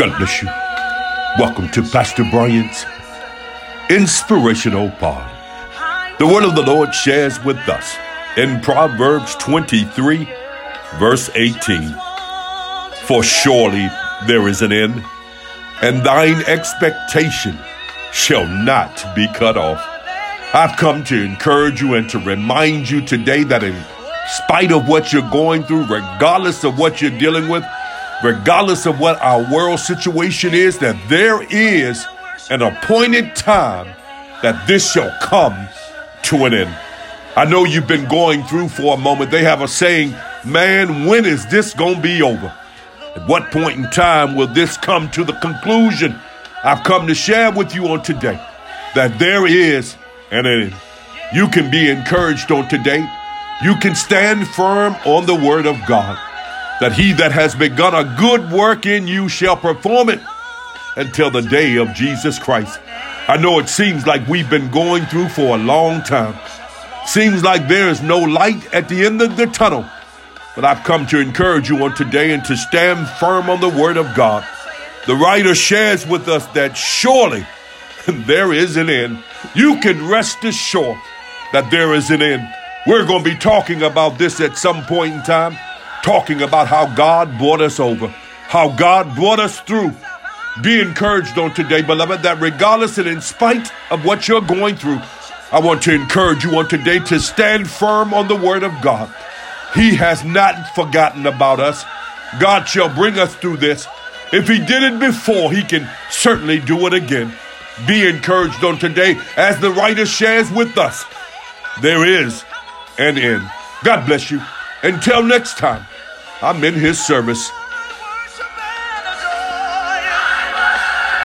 God bless you. Welcome to Pastor Bryant's Inspirational Pod. The word of the Lord shares with us in Proverbs 23, verse 18. For surely there is an end, and thine expectation shall not be cut off. I've come to encourage you and to remind you today that in spite of what you're going through, regardless of what you're dealing with, regardless of what our world situation is, that there is an appointed time that this shall come to an end. I know you've been going through for a moment. They have a saying, man, when is this going to be over? At what point in time will this come to the conclusion? I've come to share with you on today that there is an end. You can be encouraged on today. You can stand firm on the word of God that he that has begun a good work in you shall perform it until the day of Jesus Christ. I know it seems like we've been going through for a long time. Seems like there is no light at the end of the tunnel. But I've come to encourage you on today and to stand firm on the word of God. The writer shares with us that surely there is an end. You can rest assured that there is an end. We're going to be talking about this at some point in time talking about how God brought us over, how God brought us through. Be encouraged on today, beloved, that regardless and in spite of what you're going through, I want to encourage you on today to stand firm on the word of God. He has not forgotten about us. God shall bring us through this. If he did it before, he can certainly do it again. Be encouraged on today as the writer shares with us. There is an end. God bless you. Until next time, I'm in his service.